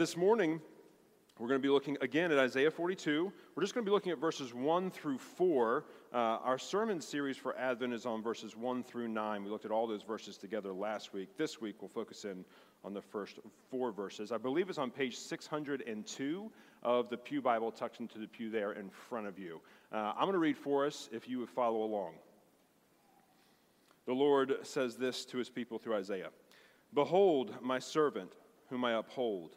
this morning, we're going to be looking again at Isaiah 42. We're just going to be looking at verses 1 through 4. Uh, our sermon series for Advent is on verses 1 through 9. We looked at all those verses together last week. This week, we'll focus in on the first four verses. I believe it's on page 602 of the Pew Bible, tucked into the pew there in front of you. Uh, I'm going to read for us if you would follow along. The Lord says this to his people through Isaiah Behold, my servant, whom I uphold,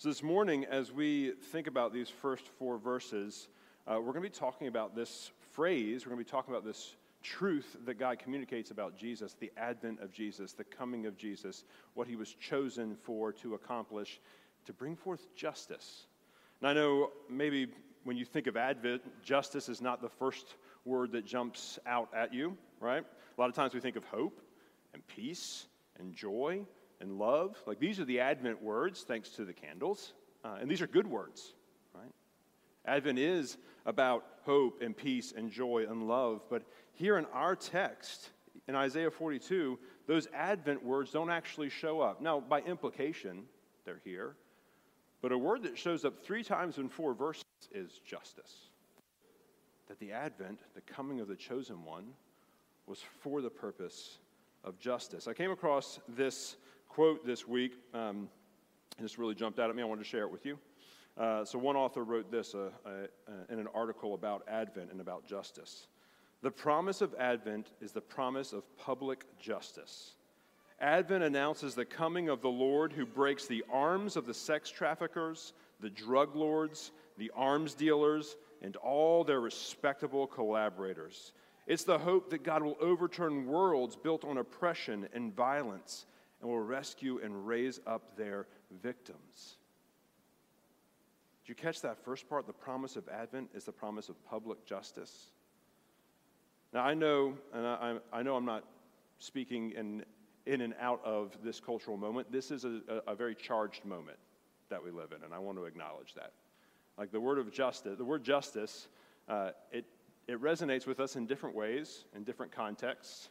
So, this morning, as we think about these first four verses, uh, we're going to be talking about this phrase, we're going to be talking about this truth that God communicates about Jesus, the advent of Jesus, the coming of Jesus, what he was chosen for to accomplish, to bring forth justice. And I know maybe when you think of advent, justice is not the first word that jumps out at you, right? A lot of times we think of hope and peace and joy and love. Like these are the Advent words, thanks to the candles. Uh, and these are good words, right? Advent is about hope and peace and joy and love. But here in our text, in Isaiah 42, those Advent words don't actually show up. Now, by implication, they're here. But a word that shows up three times in four verses is justice. That the Advent, the coming of the chosen one, was for the purpose of justice. I came across this quote this week, um, this really jumped out at me. I wanted to share it with you. Uh, so, one author wrote this uh, uh, in an article about Advent and about justice. The promise of Advent is the promise of public justice. Advent announces the coming of the Lord who breaks the arms of the sex traffickers, the drug lords, the arms dealers, and all their respectable collaborators. It's the hope that God will overturn worlds built on oppression and violence and will rescue and raise up their victims. Did you catch that first part? The promise of Advent is the promise of public justice. Now, I know, and I, I know I'm not speaking in, in and out of this cultural moment. This is a, a, a very charged moment that we live in, and I want to acknowledge that. Like the word of justice, the word justice, uh, it, it resonates with us in different ways, in different contexts.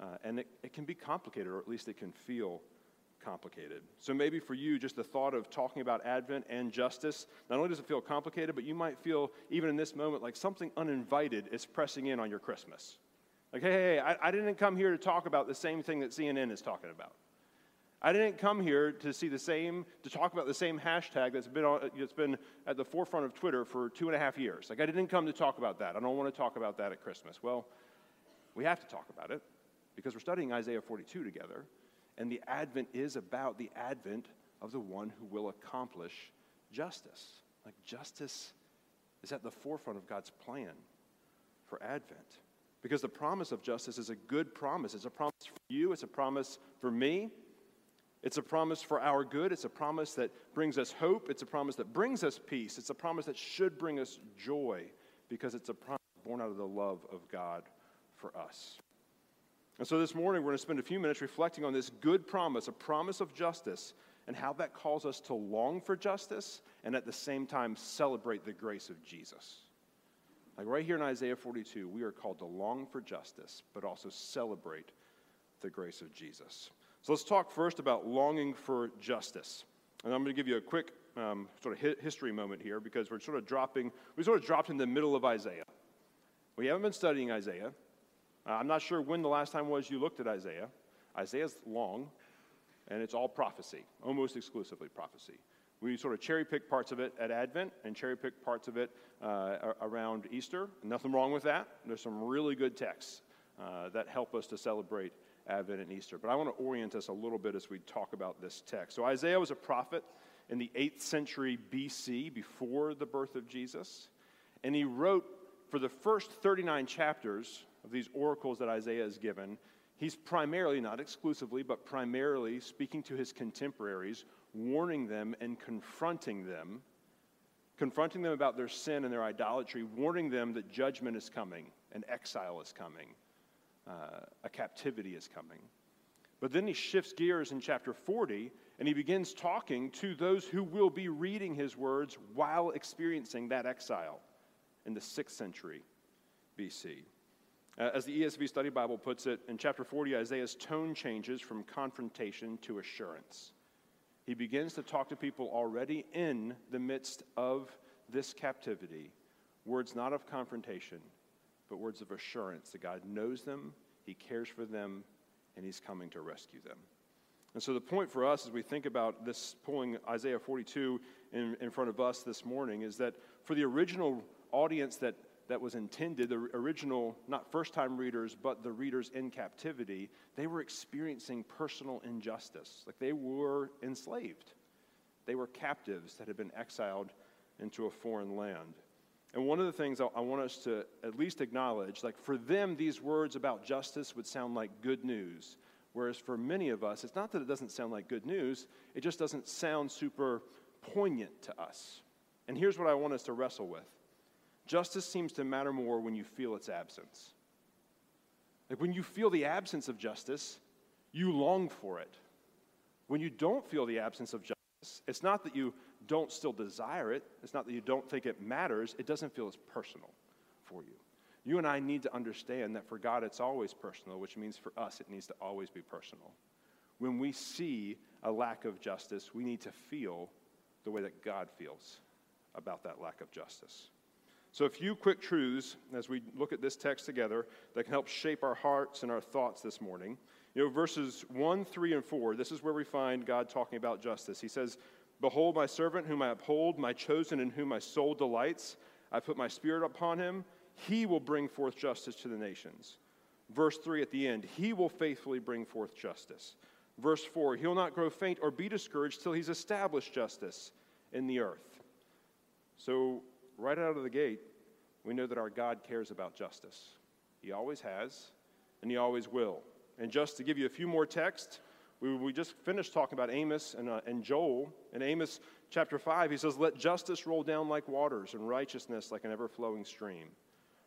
Uh, and it, it can be complicated, or at least it can feel complicated. So maybe for you, just the thought of talking about Advent and justice, not only does it feel complicated, but you might feel, even in this moment, like something uninvited is pressing in on your Christmas. Like, hey, hey, I, I didn't come here to talk about the same thing that CNN is talking about. I didn't come here to see the same, to talk about the same hashtag that's been, on, that's been at the forefront of Twitter for two and a half years. Like, I didn't come to talk about that. I don't want to talk about that at Christmas. Well, we have to talk about it because we're studying Isaiah 42 together, and the Advent is about the advent of the one who will accomplish justice. Like justice is at the forefront of God's plan for Advent. Because the promise of justice is a good promise. It's a promise for you, it's a promise for me. It's a promise for our good. It's a promise that brings us hope. It's a promise that brings us peace. It's a promise that should bring us joy because it's a promise born out of the love of God for us. And so this morning, we're going to spend a few minutes reflecting on this good promise, a promise of justice, and how that calls us to long for justice and at the same time celebrate the grace of Jesus. Like right here in Isaiah 42, we are called to long for justice, but also celebrate the grace of Jesus. So let's talk first about longing for justice. And I'm going to give you a quick um, sort of history moment here because we're sort of dropping, we sort of dropped in the middle of Isaiah. We haven't been studying Isaiah. Uh, I'm not sure when the last time was you looked at Isaiah. Isaiah's long, and it's all prophecy, almost exclusively prophecy. We sort of cherry pick parts of it at Advent and cherry pick parts of it uh, around Easter. Nothing wrong with that. There's some really good texts uh, that help us to celebrate Advent and Easter. But I want to orient us a little bit as we talk about this text. So, Isaiah was a prophet in the 8th century BC, before the birth of Jesus. And he wrote for the first 39 chapters of these oracles that Isaiah is given, he's primarily, not exclusively, but primarily speaking to his contemporaries, warning them and confronting them, confronting them about their sin and their idolatry, warning them that judgment is coming, and exile is coming, uh, a captivity is coming. But then he shifts gears in chapter 40 and he begins talking to those who will be reading his words while experiencing that exile in the 6th century BC. Uh, as the ESV Study Bible puts it, in chapter 40, Isaiah's tone changes from confrontation to assurance. He begins to talk to people already in the midst of this captivity, words not of confrontation, but words of assurance that God knows them, He cares for them, and He's coming to rescue them. And so, the point for us as we think about this, pulling Isaiah 42 in, in front of us this morning, is that for the original audience that that was intended, the original, not first time readers, but the readers in captivity, they were experiencing personal injustice. Like they were enslaved, they were captives that had been exiled into a foreign land. And one of the things I want us to at least acknowledge, like for them, these words about justice would sound like good news. Whereas for many of us, it's not that it doesn't sound like good news, it just doesn't sound super poignant to us. And here's what I want us to wrestle with Justice seems to matter more when you feel its absence. Like when you feel the absence of justice, you long for it. When you don't feel the absence of justice, it's not that you don't still desire it, it's not that you don't think it matters, it doesn't feel as personal for you. You and I need to understand that for God it's always personal, which means for us it needs to always be personal. When we see a lack of justice, we need to feel the way that God feels about that lack of justice. So, a few quick truths as we look at this text together that can help shape our hearts and our thoughts this morning. You know, verses 1, 3, and 4, this is where we find God talking about justice. He says, Behold, my servant whom I uphold, my chosen in whom my soul delights. I put my spirit upon him. He will bring forth justice to the nations. Verse 3 at the end, He will faithfully bring forth justice. Verse 4, He'll not grow faint or be discouraged till He's established justice in the earth. So, right out of the gate, we know that our God cares about justice. He always has, and He always will. And just to give you a few more texts, we, we just finished talking about Amos and, uh, and Joel. In Amos chapter 5, he says, Let justice roll down like waters, and righteousness like an ever flowing stream.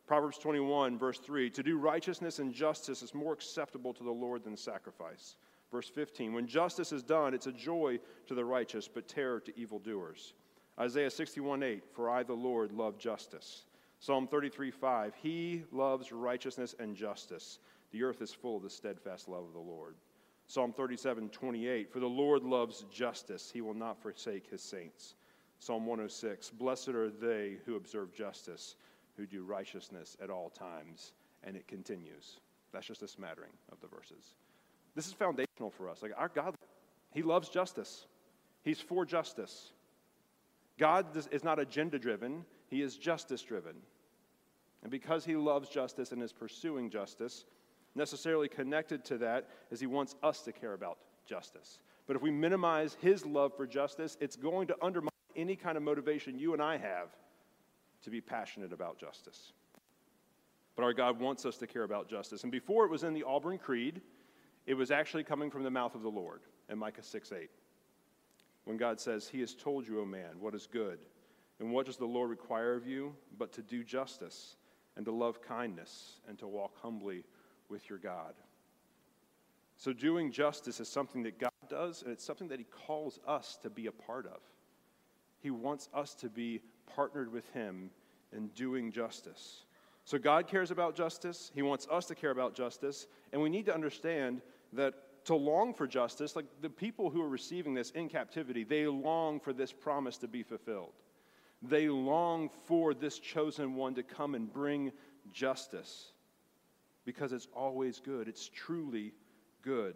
Proverbs 21, verse 3 To do righteousness and justice is more acceptable to the Lord than sacrifice. Verse 15 When justice is done, it's a joy to the righteous, but terror to evildoers. Isaiah 61 8, for I, the Lord, love justice. Psalm 33 5, he loves righteousness and justice. The earth is full of the steadfast love of the Lord. Psalm 37 28, for the Lord loves justice. He will not forsake his saints. Psalm 106, blessed are they who observe justice, who do righteousness at all times. And it continues. That's just a smattering of the verses. This is foundational for us. Like our God, He loves justice. He's for justice. God is not agenda driven, He is justice driven. And because He loves justice and is pursuing justice, necessarily connected to that is He wants us to care about justice. But if we minimize His love for justice, it's going to undermine any kind of motivation you and I have to be passionate about justice. But our God wants us to care about justice. And before it was in the Auburn Creed, it was actually coming from the mouth of the Lord in Micah 6 8 when God says, He has told you, O man, what is good. And what does the Lord require of you? But to do justice and to love kindness and to walk humbly with your God. So, doing justice is something that God does, and it's something that He calls us to be a part of. He wants us to be partnered with Him in doing justice. So, God cares about justice. He wants us to care about justice. And we need to understand that to long for justice, like the people who are receiving this in captivity, they long for this promise to be fulfilled. They long for this chosen one to come and bring justice because it's always good. It's truly good.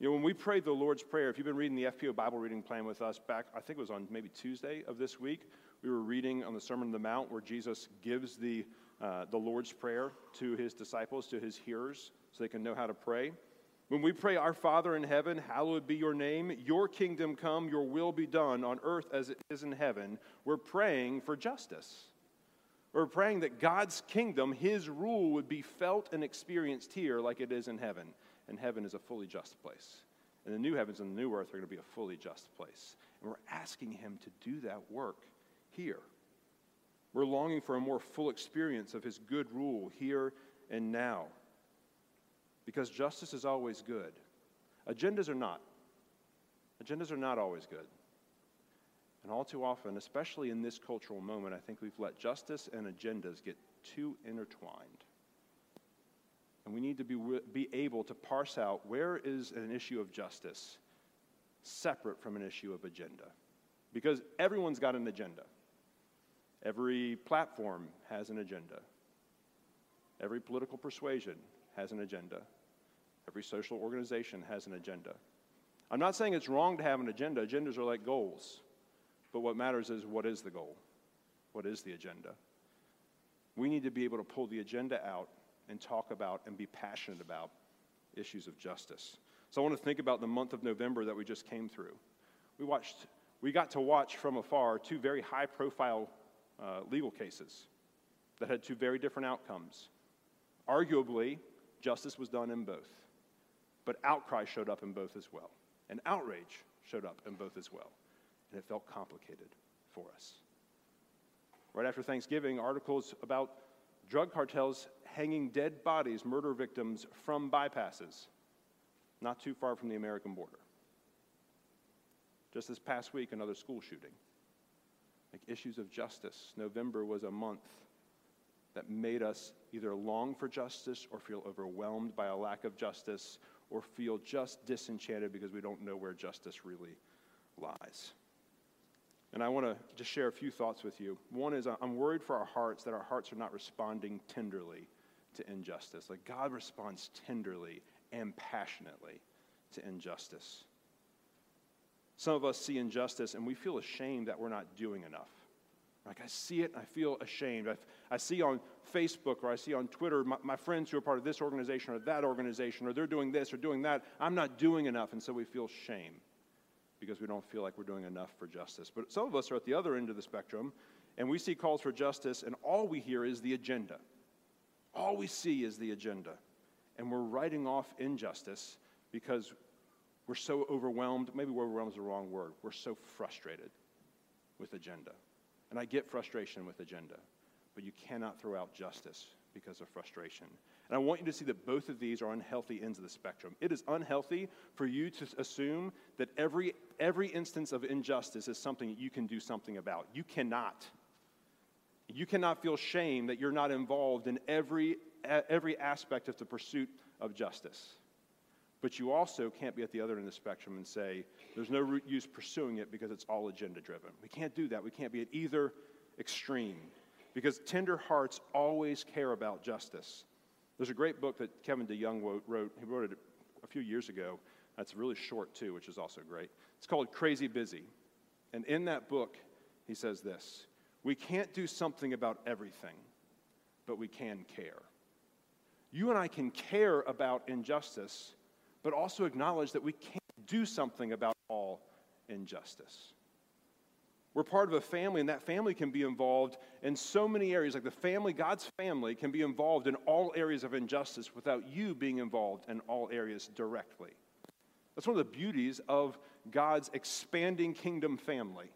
You know, when we prayed the Lord's Prayer, if you've been reading the FPO Bible reading plan with us back, I think it was on maybe Tuesday of this week, we were reading on the Sermon on the Mount where Jesus gives the, uh, the Lord's Prayer to his disciples, to his hearers, so they can know how to pray. When we pray, Our Father in heaven, hallowed be your name, your kingdom come, your will be done on earth as it is in heaven, we're praying for justice. We're praying that God's kingdom, his rule, would be felt and experienced here like it is in heaven. And heaven is a fully just place. And the new heavens and the new earth are going to be a fully just place. And we're asking Him to do that work here. We're longing for a more full experience of His good rule here and now. Because justice is always good. Agendas are not. Agendas are not always good. And all too often, especially in this cultural moment, I think we've let justice and agendas get too intertwined. And we need to be, be able to parse out where is an issue of justice separate from an issue of agenda. Because everyone's got an agenda. Every platform has an agenda. Every political persuasion has an agenda. Every social organization has an agenda. I'm not saying it's wrong to have an agenda. Agendas are like goals. But what matters is what is the goal? What is the agenda? We need to be able to pull the agenda out and talk about and be passionate about issues of justice. So I want to think about the month of November that we just came through. We watched, we got to watch from afar two very high profile uh, legal cases that had two very different outcomes. Arguably, justice was done in both, but outcry showed up in both as well, and outrage showed up in both as well, and it felt complicated for us. Right after Thanksgiving, articles about drug cartels hanging dead bodies, murder victims from bypasses, not too far from the American border. Just this past week, another school shooting. Like issues of justice. November was a month that made us either long for justice or feel overwhelmed by a lack of justice or feel just disenchanted because we don't know where justice really lies. And I want to just share a few thoughts with you. One is I'm worried for our hearts that our hearts are not responding tenderly to injustice. Like God responds tenderly and passionately to injustice. Some of us see injustice and we feel ashamed that we're not doing enough. Like I see it I feel ashamed. I, I see on Facebook or I see on Twitter my, my, friends who are part of this organization or that organization or they're doing this or doing that. I'm not doing enough. And so we feel shame because we don't feel like we're doing enough for justice. But some of us are at the other end of the spectrum and we see calls for justice and all we hear is the agenda. All we see is the agenda. And we're writing off injustice because we're so overwhelmed. Maybe overwhelmed is the wrong word. We're so frustrated with agenda. And I get frustration with agenda, but you cannot throw out justice because of frustration. And I want you to see that both of these are unhealthy ends of the spectrum. It is unhealthy for you to assume that every, every instance of injustice is something that you can do something about. You cannot. You cannot feel shame that you're not involved in every, every aspect of the pursuit of justice. But you also can't be at the other end of the spectrum and say, there's no use pursuing it because it's all agenda driven. We can't do that. We can't be at either extreme because tender hearts always care about justice. There's a great book that Kevin DeYoung wrote. He wrote it a few years ago. That's really short, too, which is also great. It's called Crazy Busy. And in that book, he says this We can't do something about everything, but we can care. You and I can care about injustice but also acknowledge that we can't do something about all injustice. We're part of a family, and that family can be involved in so many areas. Like the family, God's family, can be involved in all areas of injustice without you being involved in all areas directly. That's one of the beauties of God's expanding kingdom family.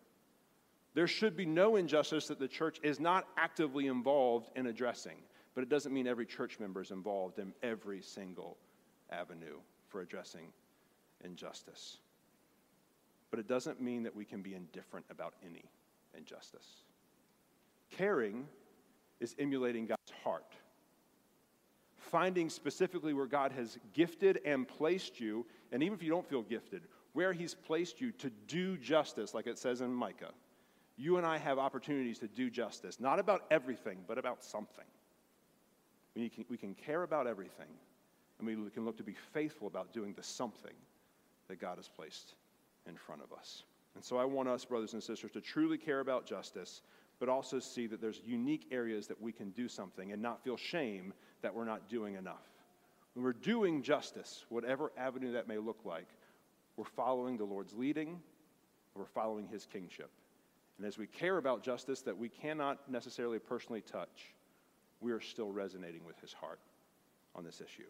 There should be no injustice that the church is not actively involved in addressing, but it doesn't mean every church member is involved in every single avenue for addressing injustice. But it doesn't mean that we can be indifferent about any injustice. Caring is emulating God's heart. Finding specifically where God has gifted and placed you, and even if you don't feel gifted, where He's placed you to do justice, like it says in Micah. You and I have opportunities to do justice, not about everything, but about something. We can, we can care about everything, and we can look to be faithful about doing the something that God has placed in front of us. And so I want us, brothers and sisters, to truly care about justice, but also see that there's unique areas that we can do something and not feel shame that we're not doing enough. When we're doing justice, whatever avenue that may look like, we're following the Lord's leading, we're following his kingship. And as we care about justice that we cannot necessarily personally touch, we are still resonating with his heart on this issue.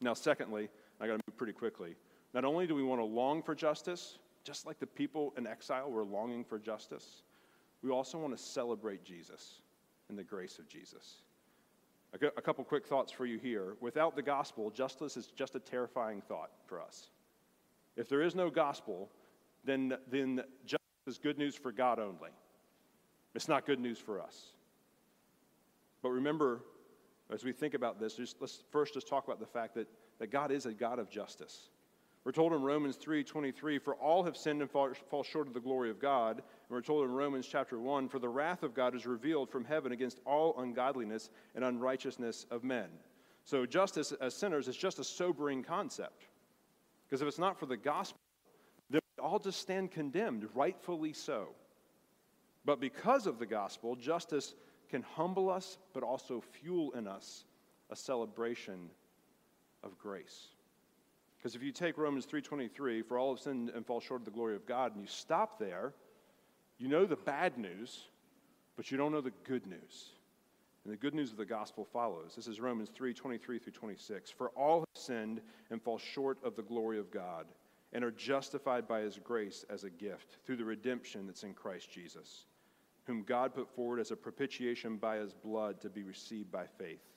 Now, secondly, I got to move pretty quickly. Not only do we want to long for justice, just like the people in exile were longing for justice, we also want to celebrate Jesus and the grace of Jesus. A couple quick thoughts for you here. Without the gospel, justice is just a terrifying thought for us. If there is no gospel, then, then justice is good news for God only. It's not good news for us. But remember, as we think about this, just, let's first just talk about the fact that, that God is a God of justice. We're told in Romans 3:23, "For all have sinned and fall, short of the glory of God." And we're told in Romans chapter 1, "For the wrath of God is revealed from heaven against all ungodliness and unrighteousness of men." So justice as sinners is just a sobering concept. Because if it's not for the gospel, then we all just stand condemned, rightfully so. But because of the gospel, justice can humble us, but also fuel in us a celebration of grace. Because if you take Romans 3:23, for all have sinned and fall short of the glory of God, and you stop there, you know the bad news, but you don't know the good news. And the good news of the gospel follows. This is Romans 3:23 through 26. For all have sinned and fall short of the glory of God, and are justified by his grace as a gift through the redemption that's in Christ Jesus, whom God put forward as a propitiation by his blood to be received by faith.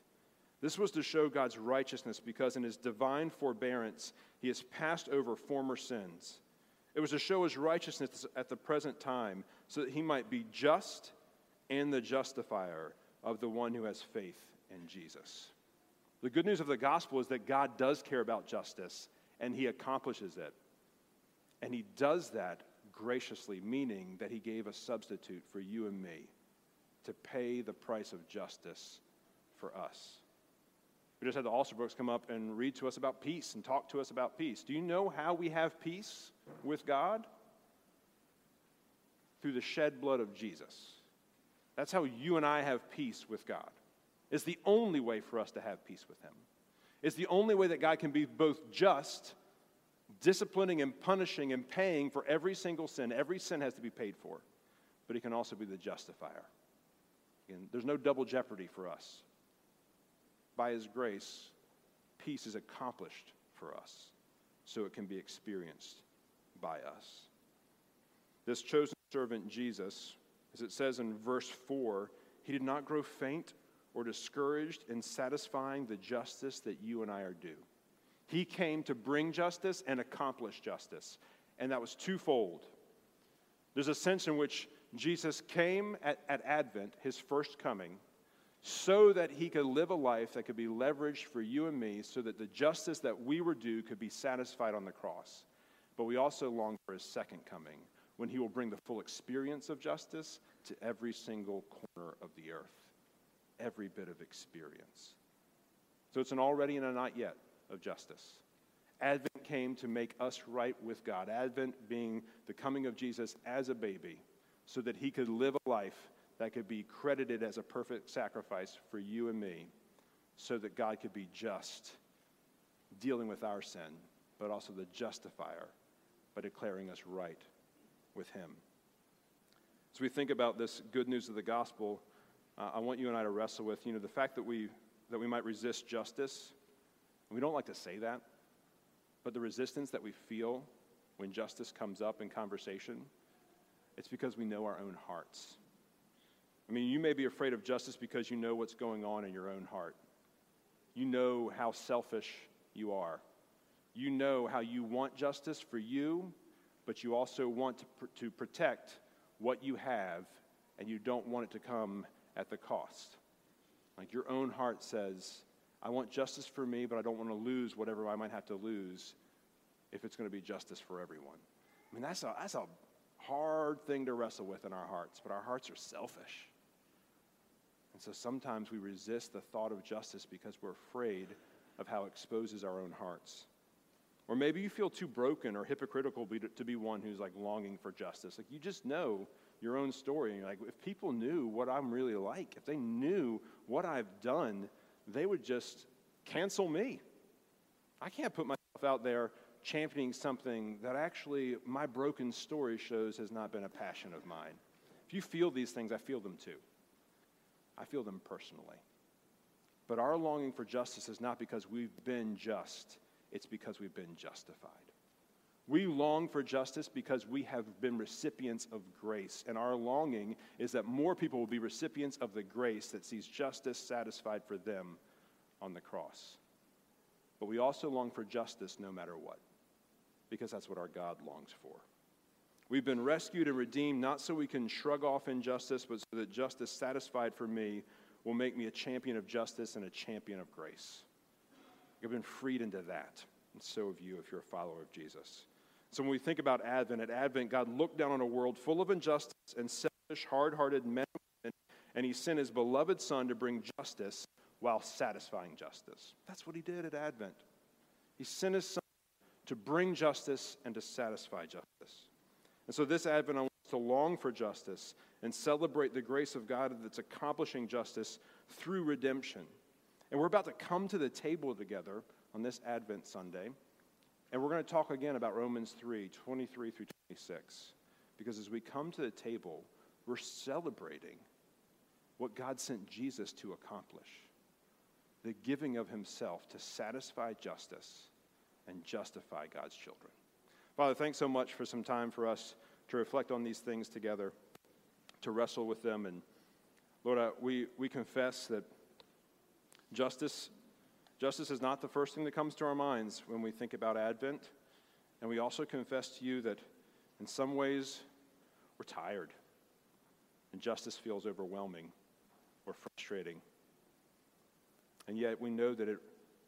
This was to show God's righteousness because in his divine forbearance he has passed over former sins. It was to show his righteousness at the present time so that he might be just and the justifier of the one who has faith in Jesus. The good news of the gospel is that God does care about justice and he accomplishes it. And he does that graciously, meaning that he gave a substitute for you and me to pay the price of justice for us. We just had the Alsterbrookes come up and read to us about peace and talk to us about peace. Do you know how we have peace with God? Through the shed blood of Jesus. That's how you and I have peace with God. It's the only way for us to have peace with Him. It's the only way that God can be both just, disciplining and punishing and paying for every single sin. Every sin has to be paid for, but He can also be the justifier. There's no double jeopardy for us by His grace, peace is accomplished for us so it can be experienced by us. This chosen servant, Jesus, as it says in verse 4, he did not grow faint or discouraged in satisfying the justice that you and I are due. He came to bring justice and accomplish justice, and that was twofold. There's a sense in which Jesus came at, at Advent, his first coming, so that he could live a life that could be leveraged for you and me so that the justice that we were due could be satisfied on the cross. But we also long for his second coming when he will bring the full experience of justice to every single corner of the earth, every bit of experience. So it's an already and a not yet of justice. Advent came to make us right with God. Advent being the coming of Jesus as a baby so that he could live a life that could be credited as a perfect sacrifice for you and me so that God could be just, dealing with our sin, but also the justifier by declaring us right with Him. As we think about this good news of the gospel, uh, I want you and I to wrestle with, you know, the fact that we, that we might resist justice. We don't like to say that, but the resistance that we feel when justice comes up in conversation, it's because we know our own hearts. I mean, you may be afraid of justice because you know what's going on in your own heart. You know how selfish you are. You know how you want justice for you, but you also want to, pr- to protect what you have, and you don't want it to come at the cost. Like your own heart says, I want justice for me, but I don't want to lose whatever I might have to lose if it's going to be justice for everyone. I mean, that's a, that's a hard thing to wrestle with in our hearts, but our hearts are selfish. And so sometimes we resist the thought of justice because we're afraid of how it exposes our own hearts. Or maybe you feel too broken or hypocritical to be one who's like longing for justice. Like you just know your own story. And you're like, if people knew what I'm really like, if they knew what I've done, they would just cancel me. I can't put myself out there championing something that actually my broken story shows has not been a passion of mine. If you feel these things, I feel them too. I feel them personally. But our longing for justice is not because we've been just, it's because we've been justified. We long for justice because we have been recipients of grace. And our longing is that more people will be recipients of the grace that sees justice satisfied for them on the cross. But we also long for justice no matter what, because that's what our God longs for. We've been rescued and redeemed not so we can shrug off injustice, but so that justice satisfied for me will make me a champion of justice and a champion of grace. You've been freed into that, and so have you if you're a follower of Jesus. So when we think about Advent, at Advent, God looked down on a world full of injustice and selfish, hard hearted men and women, and He sent His beloved Son to bring justice while satisfying justice. That's what He did at Advent. He sent His Son to bring justice and to satisfy justice. And so this Advent, I want us to long for justice and celebrate the grace of God that's accomplishing justice through redemption. And we're about to come to the table together on this Advent Sunday. And we're going to talk again about Romans 3 23 through 26. Because as we come to the table, we're celebrating what God sent Jesus to accomplish the giving of himself to satisfy justice and justify God's children. Father, thanks so much for some time for us to reflect on these things together, to wrestle with them. And Lord, we, we confess that justice Justice is not the first thing that comes to our minds when we think about Advent. And we also confess to you that in some ways we're tired and justice feels overwhelming or frustrating. And yet we know that it,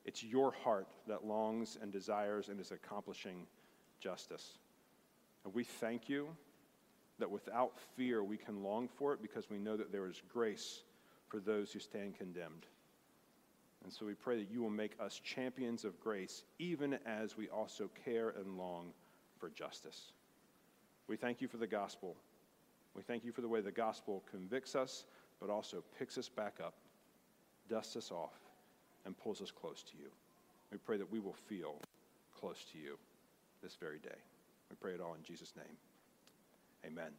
it's your heart that longs and desires and is accomplishing justice. And we thank you that without fear we can long for it because we know that there is grace for those who stand condemned. And so we pray that you will make us champions of grace, even as we also care and long for justice. We thank you for the gospel. We thank you for the way the gospel convicts us, but also picks us back up, dusts us off, and pulls us close to you. We pray that we will feel close to you this very day. We pray it all in Jesus' name. Amen.